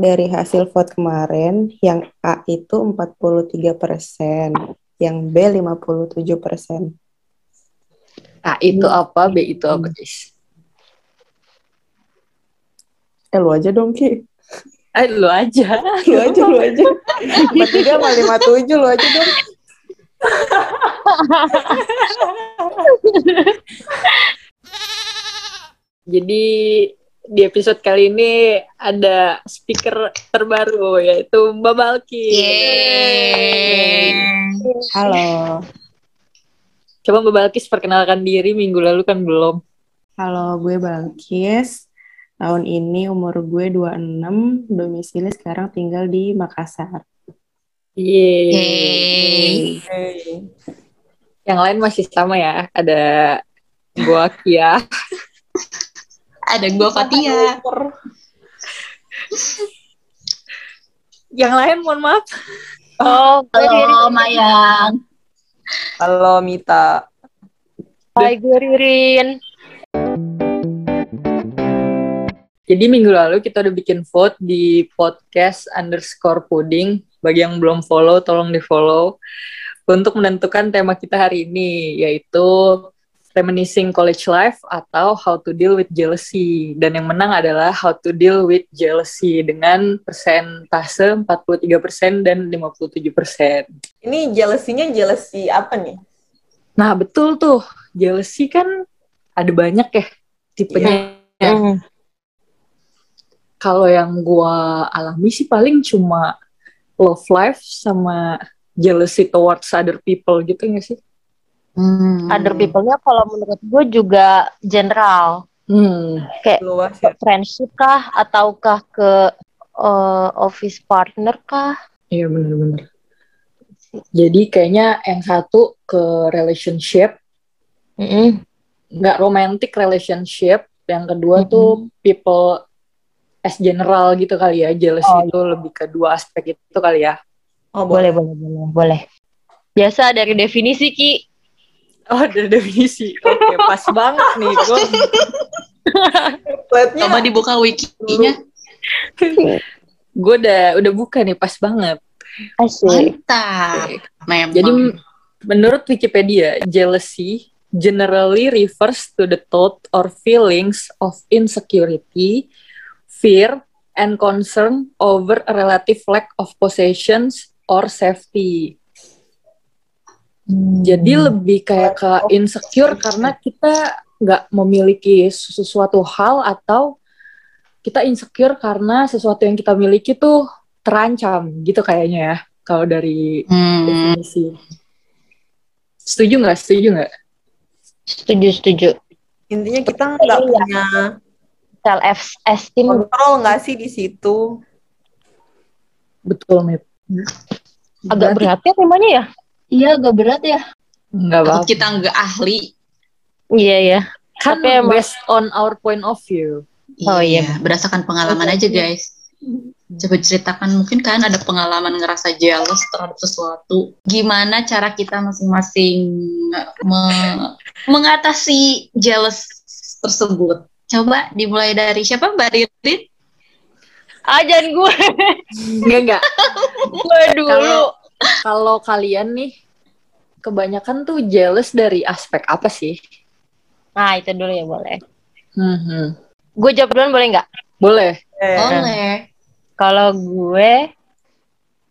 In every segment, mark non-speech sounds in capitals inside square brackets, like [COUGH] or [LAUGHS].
dari hasil vote kemarin, yang A itu 43 persen, yang B 57 persen. A itu apa, B itu apa, guys? Eh, lu aja dong, Ki. Eh, lu aja. [LAUGHS] Lu aja, lu aja. 43 sama 57, lu aja dong. [LAUGHS] Jadi di episode kali ini ada speaker terbaru yaitu Mbak Balki. Yeay. Halo. Coba Mbak Balkis perkenalkan diri minggu lalu kan belum. Halo, gue Balkis. Tahun ini umur gue 26, domisili sekarang tinggal di Makassar. Yeay. Yeay. Yang lain masih sama ya. Ada gua Kia. Ada gua Fatia. Yang lain mohon maaf. Oh, Halo Mayang. Halo, Mita. Hai gue Ririn. Jadi minggu lalu kita udah bikin vote di podcast underscore pudding. Bagi yang belum follow, tolong di follow. Untuk menentukan tema kita hari ini, yaitu Reminiscing College Life atau How to Deal with Jealousy. Dan yang menang adalah How to Deal with Jealousy dengan persentase 43% dan 57%. Ini jealousy-nya jealousy apa nih? Nah, betul tuh. Jealousy kan ada banyak ya tipenya. Kalau yang gua alami sih paling cuma love life sama jealousy towards other people gitu nggak sih? Hmm. Other people-nya kalau menurut gue juga general. Hmm. Kayak Luas ya. friendship kah ataukah ke eh, office partner kah? Iya bener-bener. Jadi kayaknya yang satu ke relationship, Mm-mm. nggak romantic relationship. Yang kedua tuh people as general gitu kali ya. Jealousy Oh, itu lebih ke dua aspek itu kali ya. Oh, Boleh, boleh, boleh, boleh. Biasa dari definisi Ki. Oh, ada definisi. Oke, pas banget nih. Gue Coba dibuka wikinya. gue udah udah buka nih pas banget. Asik. Mantap. Memang. Jadi menurut Wikipedia, jealousy generally refers to the thought or feelings of insecurity, fear, and concern over a relative lack of possessions or safety. Jadi lebih kayak ke insecure karena kita nggak memiliki sesuatu hal atau kita insecure karena sesuatu yang kita miliki tuh terancam gitu kayaknya ya kalau dari Hmm. definisi. Setuju nggak? Setuju nggak? Setuju, setuju. intinya kita nggak Iya. punya Self esteem kontrol nggak sih di situ? Betul, Mit. agak berat ya temanya ya? Iya agak berat ya. Nggak Takut apa-apa. kita nggak ahli. Iya ya. Kan Tapi emang- based on our point of view. Oh, iya. Berdasarkan pengalaman aja guys. Coba ceritakan mungkin kan ada pengalaman ngerasa jealous terhadap sesuatu. Gimana cara kita masing-masing me- mengatasi jealous tersebut? Coba dimulai dari siapa Mbak Ririn? Ajan gue. Enggak, enggak. [LAUGHS] gue dulu. Kalau- Kalau kalian nih, kebanyakan tuh jealous dari aspek apa sih? Nah, itu dulu ya boleh. Hmm, Gue jawab duluan boleh nggak? Boleh. Eh, Boleh. Kalau gue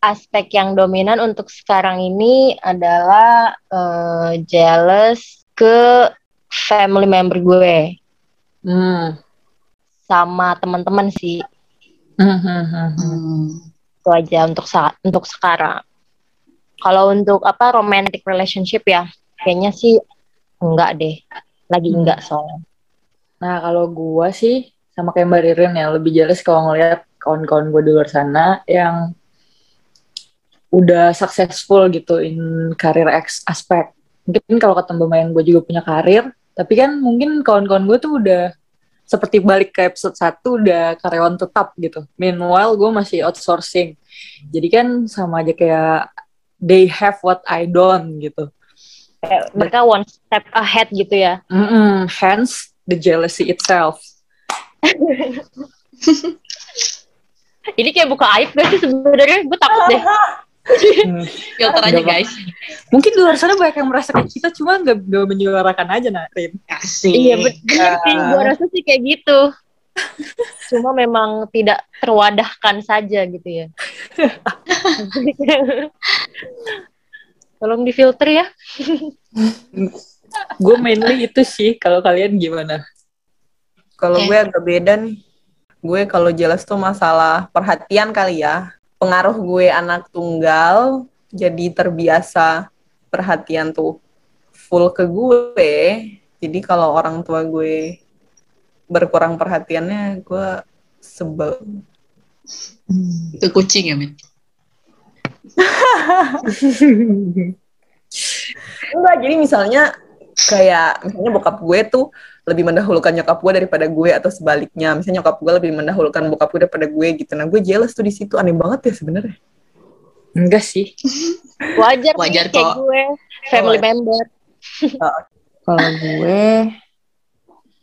aspek yang dominan untuk sekarang ini adalah eh, jealous ke family member gue Hmm. sama teman-teman sih. Hmm, hmm. Itu aja untuk sa- untuk sekarang. Kalau untuk apa romantic relationship ya, kayaknya sih enggak deh. Lagi enggak soalnya. Nah, kalau gua sih sama kayak Mbak Ririn ya, lebih jealous kalau ngeliat kawan-kawan gue di luar sana yang udah successful gitu in karir ex aspek. Mungkin kalau Mbak Mayan gue juga punya karir, tapi kan mungkin kawan-kawan gue tuh udah seperti balik ke episode 1 udah karyawan tetap gitu. Meanwhile gue masih outsourcing. Jadi kan sama aja kayak they have what I don't gitu. Kayak mereka one step ahead gitu ya. Mm-mm, hence the jealousy itself. [LAUGHS] Ini kayak buka aib gak sih sebenarnya? Gue takut deh. [LAUGHS] Filter aja guys. Mungkin di luar sana banyak yang merasa kayak kita cuma nggak menyuarakan aja nah Rin. Kasih. Iya bener sih, gue rasa sih kayak gitu. Cuma memang tidak terwadahkan saja gitu ya. [LAUGHS] Tolong difilter ya. [LAUGHS] Gue mainly itu sih. Kalau kalian gimana? Kalau Oke. gue agak beda nih. Gue kalau jelas tuh masalah perhatian kali ya. Pengaruh gue anak tunggal, jadi terbiasa perhatian tuh full ke gue. Jadi kalau orang tua gue berkurang perhatiannya, gue sebel. Itu kucing ya, Min? [LAUGHS] Enggak, jadi misalnya kayak misalnya bokap gue tuh lebih mendahulukan nyokap gue daripada gue atau sebaliknya. Misalnya nyokap gue lebih mendahulukan bokap gue daripada gue gitu. Nah, gue jealous tuh di situ aneh banget ya sebenarnya. Enggak sih. Wajar, Wajar kayak kok. gue. Family Oh, member. Kalau gue,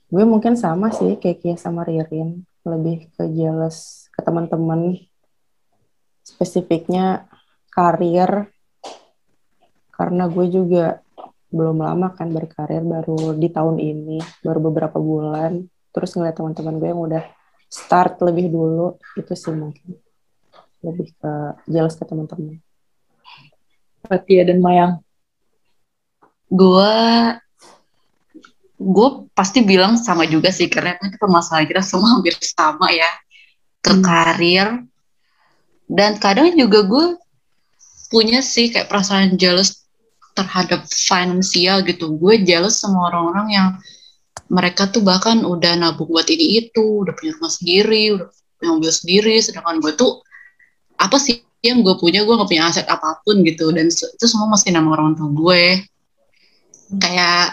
gue mungkin sama sih kayak Kia sama Ririn. Lebih ke jealous ke teman-teman. Spesifiknya karir. Karena gue juga belum lama kan berkarir, baru di tahun ini, baru beberapa bulan. Terus ngeliat teman-teman gue yang udah start lebih dulu, itu sih mungkin. Lebih ke jealous ke teman-teman. Fatia dan Mayang. Gue gue pasti bilang sama juga sih karena itu permasalahan kita semua hampir sama ya ke Hmm. karir dan kadang juga gue punya sih kayak perasaan jealous terhadap finansial gitu. Gue jealous sama orang-orang yang mereka tuh bahkan udah nabung buat ini itu udah punya rumah sendiri udah punya mobil sendiri sedangkan gue tuh apa sih yang gue punya? Gue gak punya aset apa pun gitu. Dan itu semua masih nama orang tua gue. Kayak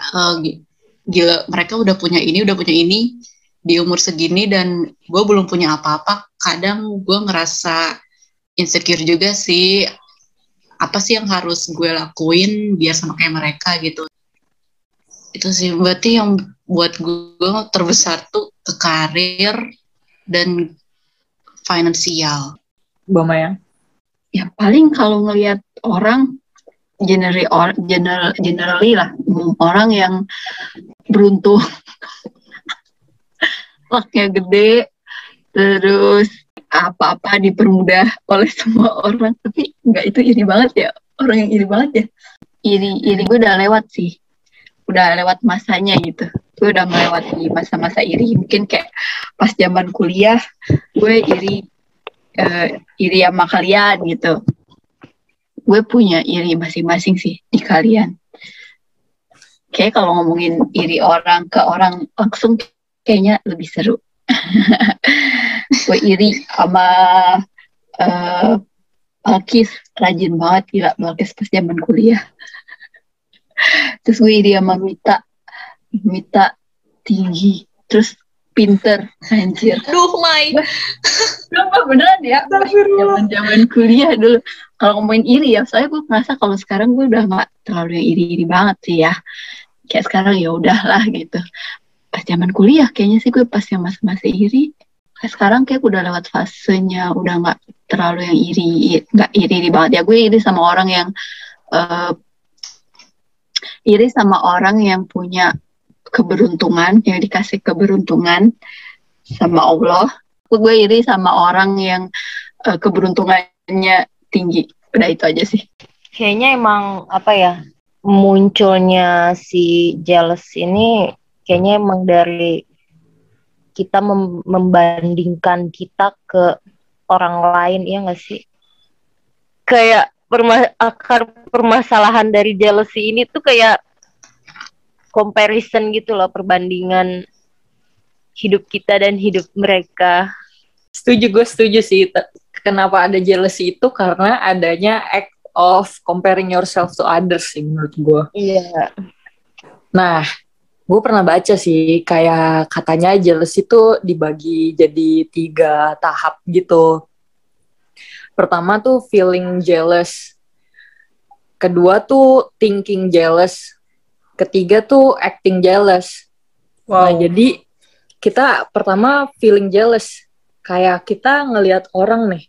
gi- gila mereka udah punya ini udah punya ini di umur segini dan gue belum punya apa-apa. Kadang gue ngerasa insecure juga sih. Apa sih yang harus gue lakuin biar sama kayak mereka gitu? Itu sih berarti yang buat gue terbesar tuh ke karir dan finansial. Mbak Mayang. ya paling kalau ngelihat orang generally or, general generally lah orang yang beruntung lucknya gede terus apa-apa dipermudah oleh semua orang. Tapi nggak itu iri banget ya orang yang iri banget ya. Iri iri gue udah lewat sih. Udah lewat masanya gitu. Gue udah melewati masa-masa iri. Mungkin kayak pas zaman kuliah gue iri eh, iri sama kalian gitu. Gue punya iri masing-masing sih di kalian kayak kalau ngomongin iri orang ke orang langsung kayaknya lebih seru [LAUGHS] gue iri sama eh Balkis rajin banget gila Balkis pas zaman kuliah [LAUGHS] terus gue iri sama Mita Mita tinggi terus pinter anjir Duh, Mai. Kenapa beneran ya? Zaman zaman kuliah dulu. Kalau ngomongin iri ya, saya gue ngerasa kalau sekarang gue udah nggak terlalu yang iri-iri banget sih ya. Kayak sekarang ya udahlah gitu. Pas zaman kuliah kayaknya sih gue pas yang masa-masa iri. Kayak sekarang kayak udah lewat fasenya, udah nggak terlalu yang iri, nggak iri-iri banget ya. Gue iri sama orang yang eh, iri sama orang yang punya keberuntungan, yang dikasih keberuntungan sama Allah gue iri sama orang yang eh, keberuntungannya tinggi. Udah itu aja sih. Kayaknya emang apa ya munculnya si jealous ini kayaknya emang dari kita mem- membandingkan kita ke orang lain ya nggak sih? Kayak perma- akar permasalahan dari jealousy ini tuh kayak comparison gitu loh perbandingan hidup kita dan hidup mereka. Setuju, gue setuju sih. Kenapa ada jealousy itu karena adanya act of comparing yourself to others sih menurut gue. Iya. Nah, gue pernah baca sih kayak katanya jealousy itu dibagi jadi tiga tahap gitu. Pertama tuh feeling jealous. Kedua tuh thinking jealous. Ketiga tuh acting jealous. Nah, Wow. jadi kita pertama feeling jealous. kayak kita ngelihat orang nih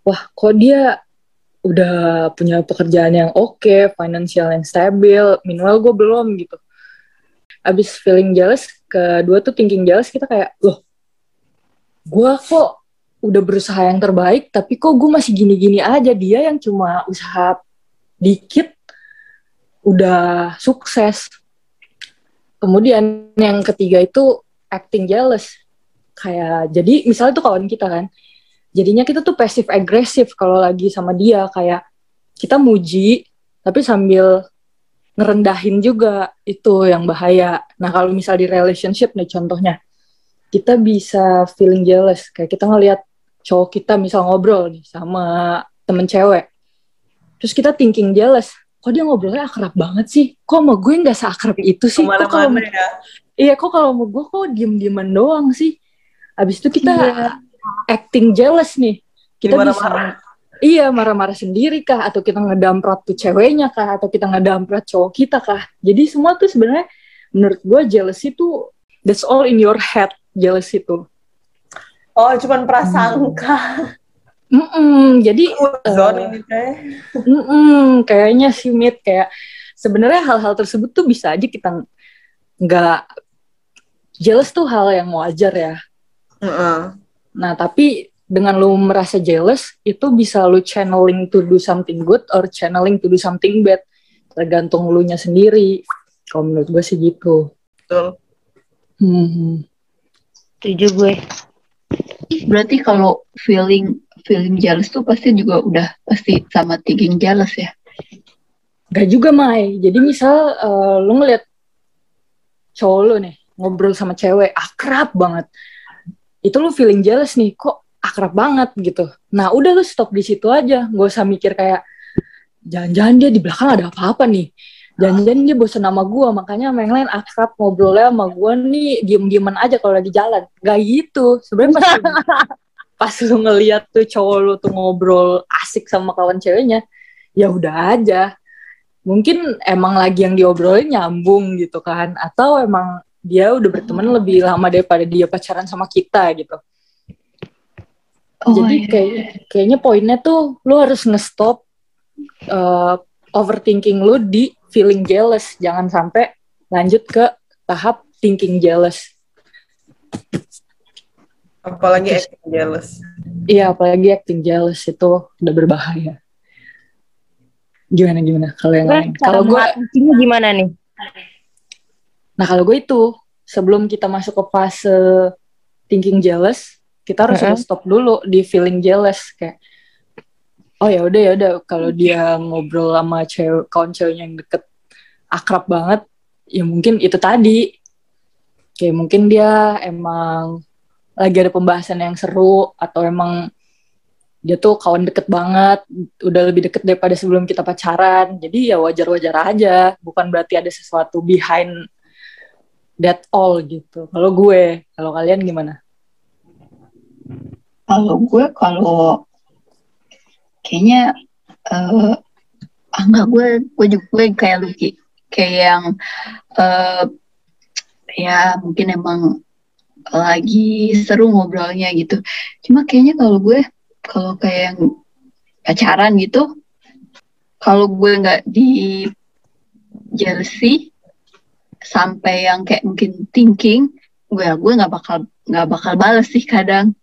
wah kok dia udah punya pekerjaan yang oke financial yang stabil minimal gue belum gitu. Abis feeling jealous kedua tuh thinking jealous kita kayak loh gue kok udah berusaha yang terbaik tapi kok gue masih gini-gini aja. Dia yang cuma usaha dikit udah sukses. Kemudian yang ketiga itu acting jealous. Kayak jadi misalnya tuh kawan kita kan jadinya kita tuh pasif agresif kalau lagi sama dia kayak kita muji tapi sambil ngerendahin juga itu yang bahaya nah kalau misal di relationship nih contohnya kita bisa feeling jealous kayak kita ngelihat cowok kita misal ngobrol nih sama temen cewek terus kita thinking jealous kok dia ngobrolnya akrab banget sih kok sama gue nggak seakrab itu sih kok kalau ya. iya kok kalau mau gue kok diem dieman doang sih abis itu kita Iya. Acting jealous nih kita Gimana bisa marah? iya marah-marah sendiri kah atau kita ngedamprat tuh ceweknya kah atau kita ngedamprat cowok kita kah jadi semua tuh sebenarnya menurut gue jealousy tuh that's all in your head jealousy tuh Oh, cuman prasangka. Mm-mm, jadi Zone eh, ini teh. Mm-mm, kayaknya sih Mit kayak sebenarnya hal-hal tersebut tuh bisa aja kita nggak jealous tuh hal yang wajar ya. Heeh. Nah tapi dengan lu merasa jealous itu bisa lu channeling to do something good or channeling to do something bad tergantung lu nya sendiri. Kalau menurut gue sih gitu. Betul. Hmm. Setuju gue. Berarti kalau feeling feeling jealous tuh pasti juga udah pasti sama thinking jealous ya. Gak juga Mai. Jadi misal eh, lu ngeliat cowok lu nih ngobrol sama cewek akrab banget. Itu lu feeling jealous nih, kok akrab banget gitu. Nah udah lu stop di situ aja. Gak usah mikir kayak jangan-jangan dia di belakang ada apa-apa nih. Jangan-jangan dia bosan sama gua, makanya sama yang lain akrab ngobrolnya sama gua nih diem-dieman aja kalau lagi jalan. Gak gitu. Sebenarnya pas, [LAUGHS] pas lu ngeliat tuh cowok lu tuh ngobrol asik sama kawan ceweknya, ya udah aja mungkin emang lagi yang diobrolin nyambung gitu kan atau emang dia udah berteman lebih lama daripada dia pacaran sama kita gitu. Oh, jadi iya. kayak kayaknya poinnya tuh lu harus ngestop uh, overthinking lu di feeling jealous. Jangan sampai lanjut ke tahap thinking jealous. Apalagi acting jealous. iya apalagi acting jealous itu udah berbahaya. Gimana gimana? Kalau yang lain? Kalau gue gimana nih? Nah kalau gue itu sebelum kita masuk ke fase thinking jealous, kita harus Mm-mm. udah stop dulu di feeling jealous kayak oh ya udah ya udah kalau dia ngobrol sama cewek kawan ceweknya yang deket akrab banget ya mungkin itu tadi kayak mungkin dia emang lagi ada pembahasan yang seru atau emang dia tuh kawan deket banget udah lebih deket daripada sebelum kita pacaran jadi ya wajar-wajar aja bukan berarti ada sesuatu behind that all gitu kalau gue kalau kalian gimana Kalau gue kalau kayaknya eh ah enggak gue gue juga gue kayak lu Ki. kayak yang eh ya mungkin emang lagi seru ngobrolnya gitu. Cuma kayaknya kalau gue kalau kayak yang pacaran gitu kalau gue nggak di jealousy sampai yang kayak mungkin thinking gue gue nggak bakal nggak bakal balas sih kadang.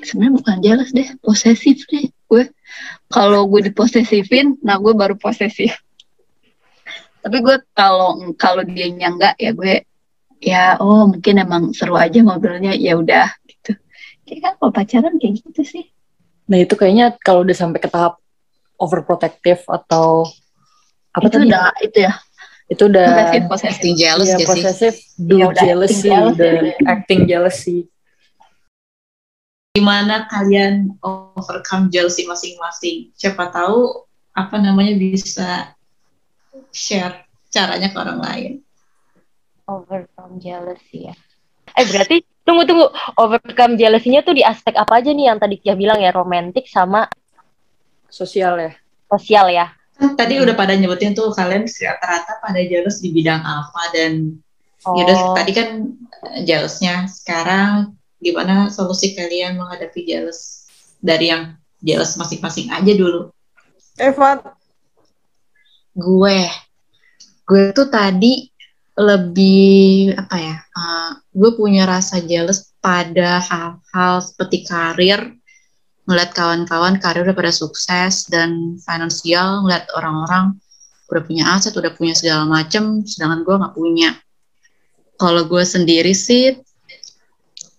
Sebenarnya bukan jealous deh posesif deh gue. Kalau gue diposesifin nah gue baru posesif. Tapi gue kalau kalau dia enggak ya gue ya oh mungkin emang seru aja ngobrolnya ya udah gitu. Kayak kan kalau pacaran kayak gitu sih. Nah itu kayaknya kalau udah sampai ke tahap overprotective atau apa itu tadi? udah itu ya itu udah posesif posesif Acting jealous sih? possessive, do Ya udah jealousy, acting jealous. udah acting jealousy. Gimana kalian overcome jealousy masing-masing? Siapa tahu apa namanya bisa share caranya ke orang lain. Overcome jealousy ya. Eh berarti tunggu tunggu overcome jealousy-nya tuh di aspek apa aja nih yang tadi Kia bilang ya romantik sama Sosial ya. sosial ya. Tadi udah pada nyebutin tuh kalian rata-rata pada jealous di bidang apa dan Oh. ya udah tadi kan jealousnya sekarang Gimana solusi kalian menghadapi jealous dari yang jealous masing-masing aja dulu. Eva, Gue, gue tuh tadi lebih apa ya? uh, gue punya rasa jealous pada hal-hal seperti karir, ngeliat kawan-kawan karir udah pada sukses dan finansial, ngeliat orang-orang udah punya aset, udah punya segala macem, sedangkan gue nggak punya. Kalau gue sendiri sih,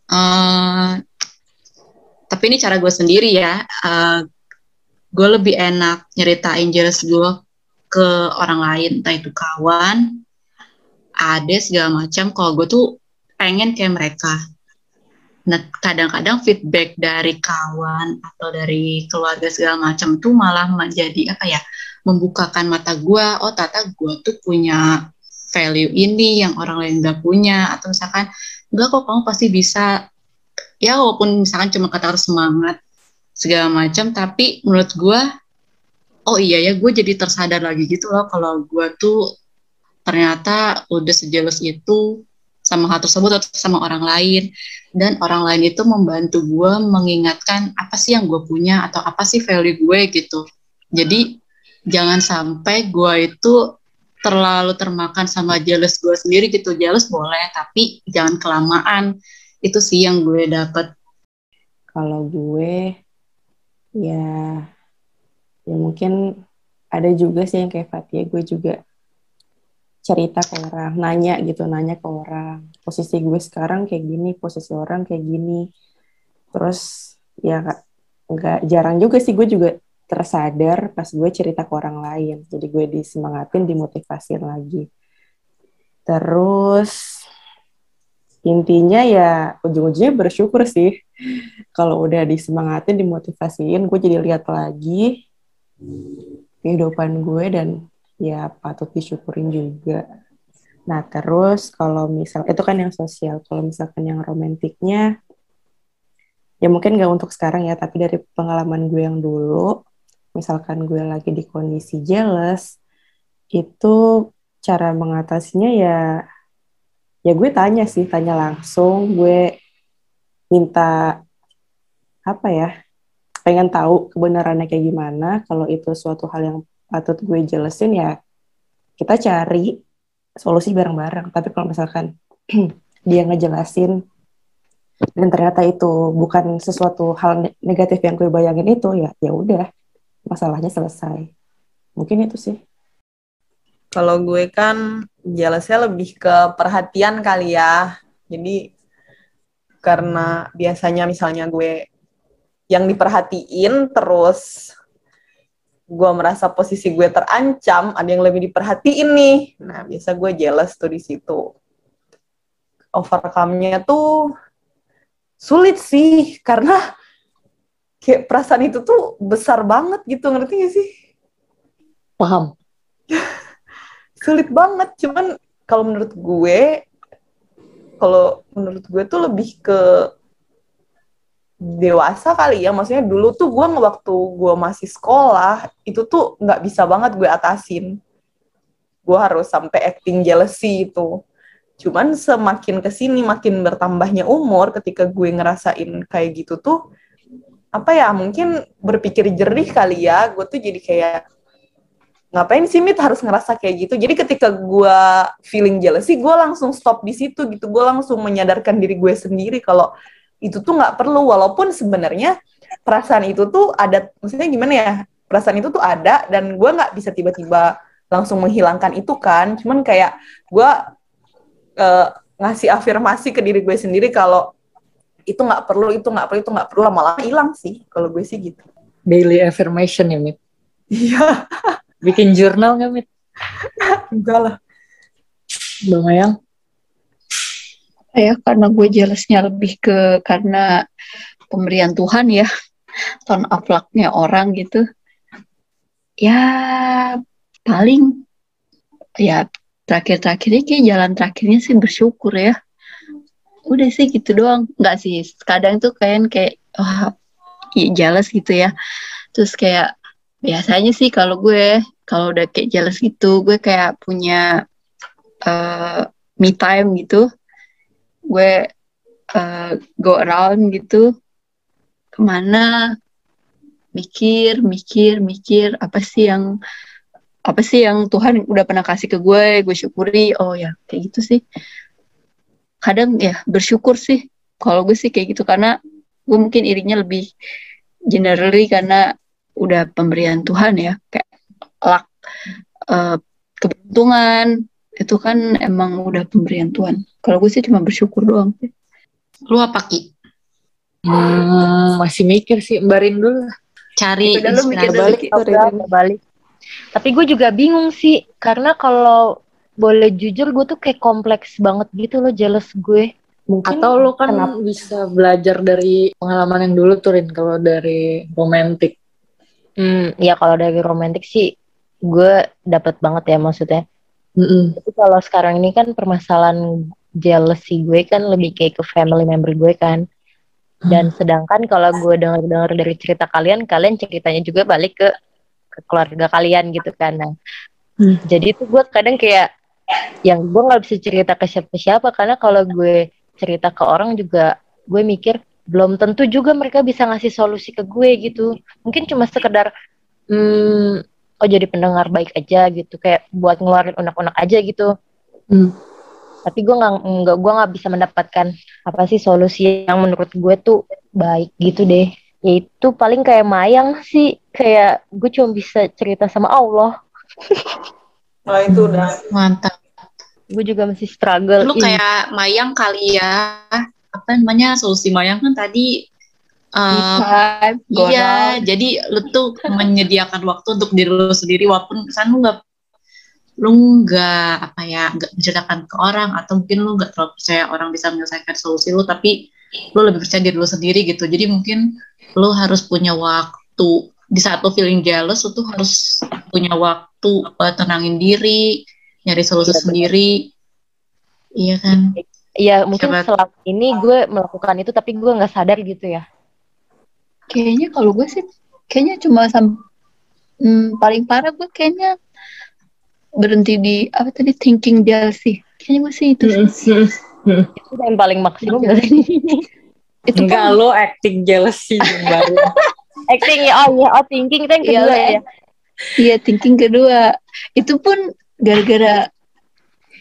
uh, tapi ini cara gue sendiri ya. Uh, gue lebih enak nyeritain jealous gue ke orang lain, entah itu kawan, ada segala macam. Kalau gue tuh pengen kayak mereka. Nah, kadang-kadang feedback dari kawan atau dari keluarga segala macam tuh malah menjadi apa ya? Membukakan mata gue. Oh, tata gue tuh punya value ini yang orang lain gak punya. Atau misalkan, enggak kok kamu pasti bisa. Ya, walaupun misalkan cuma kata harus semangat segala macam, tapi menurut gue, oh iya ya, gue jadi tersadar lagi gitu loh kalau gue tuh ternyata udah sejelas itu sama hal tersebut atau sama orang lain. Dan orang lain itu membantu gue mengingatkan apa sih yang gue punya atau apa sih value gue gitu. Jadi jangan sampai gue itu terlalu termakan sama jealous gue sendiri gitu. Jealous boleh tapi jangan kelamaan. Itu sih yang gue dapet. Kalau gue ya ya mungkin ada juga sih yang kayak Fatia gue juga cerita ke orang, nanya gitu, nanya ke orang. Posisi gue sekarang kayak gini, posisi orang kayak gini. Terus ya nggak jarang juga sih gue juga tersadar pas gue cerita ke orang lain. Jadi gue disemangatin, dimotivasi lagi. Terus intinya ya ujung-ujungnya bersyukur sih. Kalau udah disemangatin, dimotivasiin, gue jadi lihat lagi kehidupan gue dan ya patut disyukurin juga. Nah terus kalau misal itu kan yang sosial, kalau misalkan yang romantiknya ya mungkin gak untuk sekarang ya, tapi dari pengalaman gue yang dulu, misalkan gue lagi di kondisi jealous, itu cara mengatasinya ya ya gue tanya sih, tanya langsung, gue minta apa ya, pengen tahu kebenarannya kayak gimana, kalau itu suatu hal yang patut gue jelasin ya kita cari solusi bareng-bareng. Tapi kalau misalkan [CLEARS THROAT] dia ngejelasin dan ternyata itu bukan sesuatu hal negatif yang gue bayangin itu ya ya udah masalahnya selesai. Mungkin itu sih. kalau gue kan jealousnya lebih ke perhatian kali ya. Jadi karena biasanya misalnya gue yang diperhatiin terus gue merasa posisi gue terancam, ada yang lebih diperhatiin nih. Nah, biasa gue jealous tuh di situ. Overcome-nya tuh sulit sih, karena kayak perasaan itu tuh besar banget gitu, ngerti gak sih? Paham. [LAUGHS] Sulit banget, cuman kalau menurut gue, kalau menurut gue tuh lebih ke dewasa kali ya. Maksudnya dulu tuh gue waktu gue masih sekolah itu tuh nggak bisa banget gue atasin. Gue harus sampai acting jealousy itu. Cuman semakin ke sini makin bertambahnya umur ketika gue ngerasain kayak gitu tuh apa ya mungkin berpikir jernih kali ya. Gue tuh jadi kayak ngapain sih Mit harus ngerasa kayak gitu? Jadi ketika gue feeling jealousy gue langsung stop di situ gitu. Gue langsung menyadarkan diri gue sendiri kalau itu tuh nggak perlu walaupun sebenarnya perasaan itu tuh ada maksudnya gimana ya perasaan itu tuh ada dan gue nggak bisa tiba-tiba langsung menghilangkan itu kan cuman kayak gue uh, ngasih afirmasi ke diri gue sendiri kalau itu nggak perlu itu nggak perlu itu nggak perlu lama-lama hilang sih kalau gue sih gitu Daily affirmation ya, Mit? iya Bikin jurnal nggak, Mit? [LAUGHS] enggak lah Bang Ayang? Ya karena gue jealousnya lebih ke karena pemberian Tuhan ya. Ton of luck-nya orang gitu. Ya paling ya terakhir-terakhirnya kayak jalan terakhirnya sih bersyukur ya. Udah sih gitu doang. Nggak sih kadang tuh kayak kayak wah ya jealous gitu ya. Terus kayak biasanya sih kalau gue kalau udah kayak jealous gitu gue kayak punya uh, me time gitu gue eh, go around gitu. Ke mana? Mikir mikir mikir. Apa sih yang apa sih yang Tuhan udah pernah kasih ke gue? Gue syukuri. Oh ya kayak gitu sih. Kadang ya bersyukur sih. Kalau gue sih kayak gitu karena gue mungkin irinya lebih generally karena udah pemberian Tuhan ya. Kayak luck eh, keberuntungan itu kan emang udah pemberian Tuhan kalau gue sih cuma bersyukur doang sih lu apa ki Hmm, masih mikir sih, barin dulu lah. cari Udah, lu mikir udah balik. Tapi gue juga bingung sih, karena kalau boleh jujur gue tuh kayak kompleks banget gitu loh jealous gue. Mungkin Atau lu kan kenapa- bisa belajar dari pengalaman yang dulu tuh, Rin, kalau dari romantik. Hmm, ya kalau dari romantis sih gue dapat banget ya maksudnya. Mm-mm. Tapi kalau sekarang ini kan permasalahan jealousy gue kan lebih kayak ke family member gue kan. Dan sedangkan kalau gue dengar-dengar dari cerita kalian, kalian ceritanya juga balik ke, ke keluarga kalian gitu kan. Nah, Hmm. jadi itu gue kadang kayak yang gue nggak bisa cerita ke siapa-siapa karena kalau gue cerita ke orang juga gue mikir belum tentu juga mereka bisa ngasih solusi ke gue gitu. Mungkin cuma sekedar hmm, oh jadi pendengar baik aja gitu kayak buat ngeluarin unek-unek aja gitu. Hmm. tapi gue nggak nggak gue nggak bisa mendapatkan apa sih solusi yang menurut gue tuh baik gitu deh. Yaitu paling kayak mayang sih kayak gue cuma bisa cerita sama Allah. [LAUGHS] Oh itu udah. Mantap. Gue juga masih struggle lu kayak Mayang kali ya. Apa namanya solusi Mayang kan tadi eh, iya jadi lu tuh menyediakan waktu untuk diri lu sendiri walaupun kesan lu nggak lu nggak apa ya nggak menceritakan ke orang atau mungkin lu nggak terlalu percaya orang bisa menyelesaikan solusi lu tapi lu lebih percaya diri lu sendiri gitu. Jadi mungkin lu harus punya waktu. Di saat lu feeling jealous lu tuh harus punya waktu buat tenangin diri nyari solusi benar. sendiri. Iya kan? Iya mungkin Coba- selama ini gue melakukan itu tapi gue nggak sadar gitu ya Kayaknya kalau gue sih kayaknya cuma sam hmm, paling parah gue kayaknya berhenti di apa tadi thinking jealousy. Kayaknya gue sih itu sih. itu yang paling maksimum gak sih Itu Enggak, kan lo acting jealousy baru. [LAUGHS] acting ya oh ya oh thinking itu yang Iya, kedua ya iya thinking kedua. Itu pun gara-gara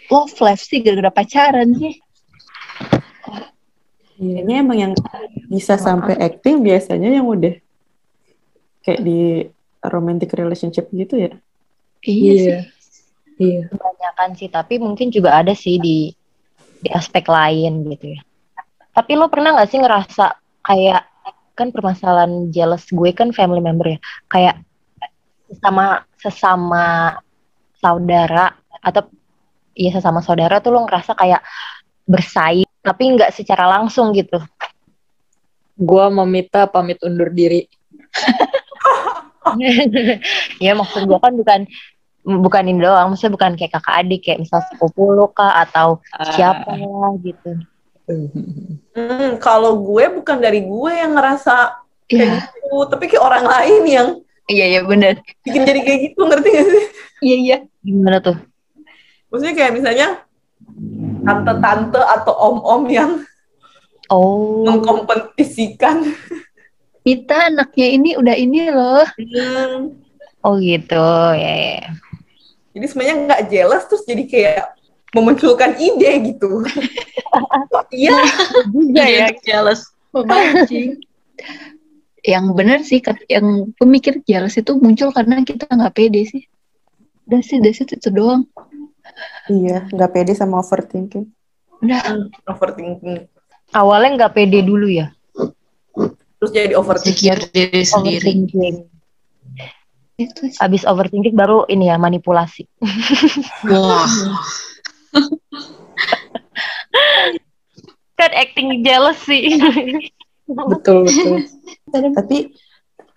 love life sih gara-gara pacaran sih. Kayaknya emang yang bisa sampai acting biasanya yang udah kayak di romantic relationship gitu ya. Iya, sih. Iya. kebanyakan sih tapi mungkin juga ada sih di di aspek lain gitu ya tapi lo pernah nggak sih ngerasa kayak kan permasalahan jealous gue kan family member ya kayak sesama sesama saudara atau iya sesama saudara tuh lo ngerasa kayak bersaing tapi nggak secara langsung gitu Gua meminta pamit undur diri. [LAUGHS] ya maksud gue kan bukan bukan ini doang maksudnya bukan kayak kakak adik kayak misal sepupu lo kah atau siapa lah gitu Hmm, kalau gue bukan dari gue yang ngerasa kayak gitu, tapi kayak orang lain yang iya, iya benar. bikin jadi kayak gitu, ngerti gak sih? Iya, iya. gimana tuh Maksudnya kayak misalnya tante-tante atau om-om yang oh mengkompetisikan. Kita anaknya ini udah ini loh. Hmm, oh gitu ya ya jadi sebenarnya nggak jealous terus jadi kayak memunculkan ide gitu. [LAUGHS] Iya, juga ya jealous. Memancing. yang benar sih, yang pemikir jealous itu muncul karena kita nggak pede sih. Udah sih itu doang. Iya, nggak pede sama overthinking. Udah, overthinking. awalnya nggak pede dulu ya Terus jadi overthinking. diri sendiri. overthinking abis overthinking baru ini ya manipulasi Wah, kan acting jealous sih Betul, betul. Tapi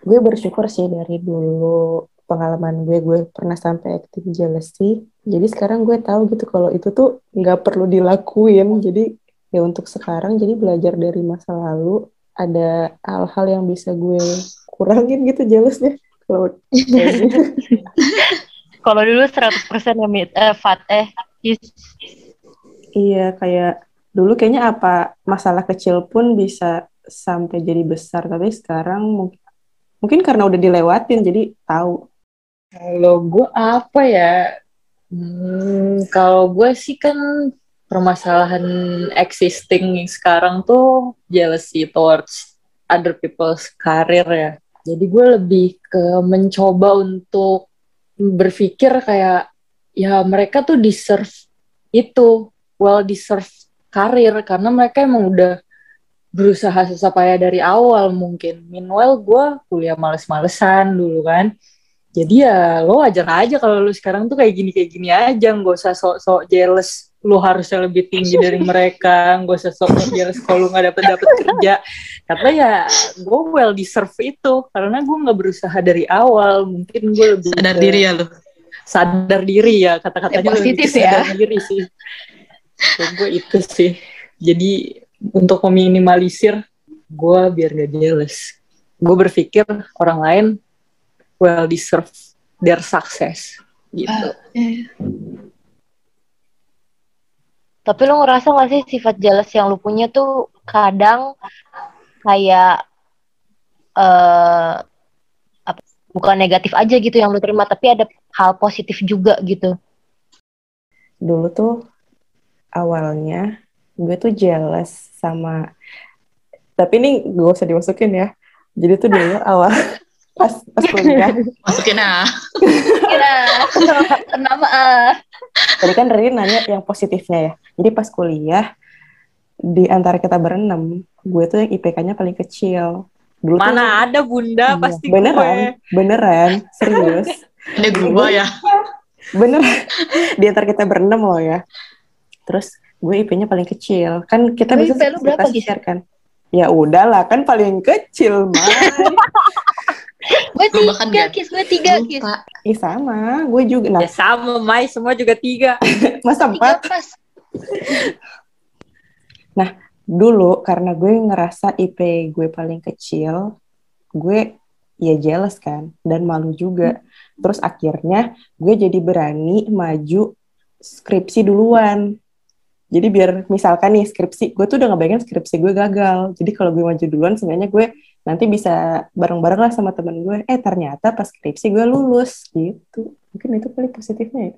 gue bersyukur sih dari dulu pengalaman gue, gue pernah sampai acting jealousy. Jadi sekarang gue tahu gitu kalau itu tuh nggak perlu dilakuin. Jadi ya untuk sekarang jadi belajar dari masa lalu ada hal-hal yang bisa gue kurangin gitu jealousnya. Kalau [LAUGHS] kalau dulu 100% ya mit eh fat eh Iya, kayak dulu kayaknya apa masalah kecil pun bisa sampai jadi besar tapi sekarang mungkin mungkin karena udah dilewatin jadi tahu Kalau gue apa ya? Hmm, kalau gue sih kan permasalahan existing sekarang tuh jealousy towards other people's career ya. Jadi gue lebih ke mencoba untuk berpikir kayak ya mereka tuh deserve itu, well deserve karir karena mereka emang udah berusaha susah payah dari awal mungkin. Meanwhile gue kuliah males-malesan dulu kan. Jadi ya lo wajar aja kalau lo sekarang tuh kayak gini kayak gini aja, nggak usah sok-sok jealous. Lo harusnya lebih tinggi dari [LAUGHS] mereka, nggak usah sok-sok jealous kalau lo nggak dapet dapet kerja. Karena ya gue well deserve itu, karena gue nggak berusaha dari awal. Mungkin gue lebih Sadar ke- diri ya lu. sadar diri ya kata-katanya Ya, positif lebih ya. sadar diri sih. Kalau gue itu sih. Jadi untuk meminimalisir gue biar gak jealous. Gue berpikir orang lain well deserve their success gitu. Tapi lo ngerasa gak sih sifat jealous yang lo punya tuh kadang kayak eh apa, bukan negatif aja gitu yang lo terima, tapi ada hal positif juga gitu. dulu tuh awalnya gue tuh jealous sama tapi ini gue usah dimasukin ya jadi tuh dulu awal [LAUGHS] pas pas kuliah. [LAUGHS] Masukin ah. Kenapa ah? tadi kan Riri nanya yang positifnya ya. Jadi pas kuliah di antara kita berenam gue tuh yang IPK-nya paling kecil. Dulu tuh- Mana ada bunda? Iya, pasti beneran gue. beneran serius. [LAUGHS] Ini gua ya. bener. [LAUGHS] Di antara kita berenam loh ya. Terus gue IP-nya paling kecil. Kan kita Lu bisa lu berapa, share kan? Ya udahlah kan paling kecil mah Gue tiga, gak- kis. Gue tiga, kis. Ih sama gue juga nah Ya sama, Mai. Semua juga tiga. [LAUGHS] masa Tiga empat pas. [LAUGHS] dulu karena gue ngerasa IP gue paling kecil gue ya jealous kan dan malu juga terus akhirnya gue jadi berani maju skripsi duluan jadi biar misalkan nih skripsi gue tuh udah ngebayangin skripsi gue gagal jadi kalau gue maju duluan sebenarnya gue nanti bisa bareng-bareng lah sama temen gue eh ternyata pas skripsi gue lulus gitu mungkin itu paling positifnya ya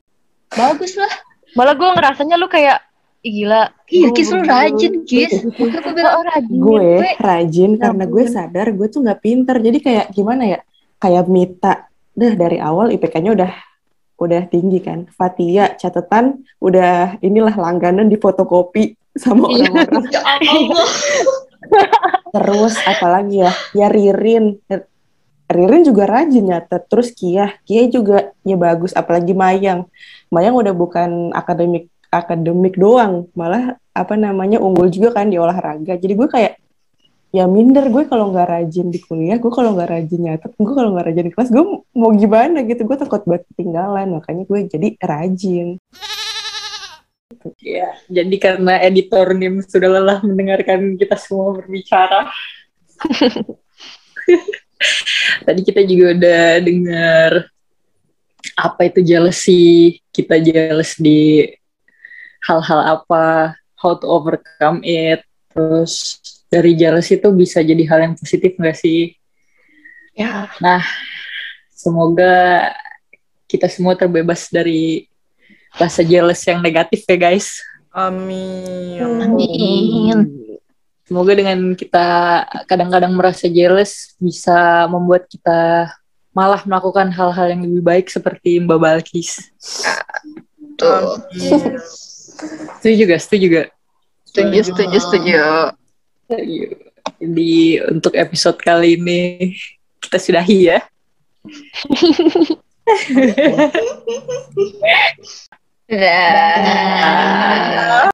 Bagus lah. Malah gue ngerasanya lu kayak, Ih, gila. Iya, Kis lu rajin, Kis. Gue bilang, Oh, rajin. gue rajin Ya karena gue sadar gue tuh nggak pinter jadi kayak gimana ya kayak Mita dah dari awal IPK-nya udah udah tinggi kan Fatia catatan udah inilah langganan di fotokopi sama Iya. orang-orang [LAUGHS] ya Allah. [LAUGHS] terus apalagi ya? Ya Ririn. Ririn juga rajin nyatet. Terus Kia. Kia juga ya bagus. Apalagi Mayang. Mayang udah bukan akademik akademik doang. Malah apa namanya unggul juga kan di olahraga. Jadi gue kayak ya minder. Gue kalau nggak rajin di kuliah gue kalau nggak rajin nyatet gue kalau nggak rajin di kelas gue mau gimana gitu? Gue takut banget ketinggalan. Makanya gue jadi rajin Ya, jadi karena editor NIM sudah lelah mendengarkan kita semua berbicara. [LAUGHS] Tadi kita juga udah dengar apa itu jealousy, kita jealous di hal-hal apa, how to overcome it, terus dari jealousy itu bisa jadi hal yang positif nggak sih? Ya. Nah, semoga kita semua terbebas dari rasa jealous yang negatif ya guys. Amin. Amin. Semoga dengan kita kadang-kadang merasa jealous bisa membuat kita malah melakukan hal-hal yang lebih baik seperti Mbak Balkis. Tuh. Amin. Setuju gak? Setuju gak? Setuju, setuju, setuju. Setuju. Jadi untuk episode kali ini kita sudahi ya. [LAUGHS] Да. да.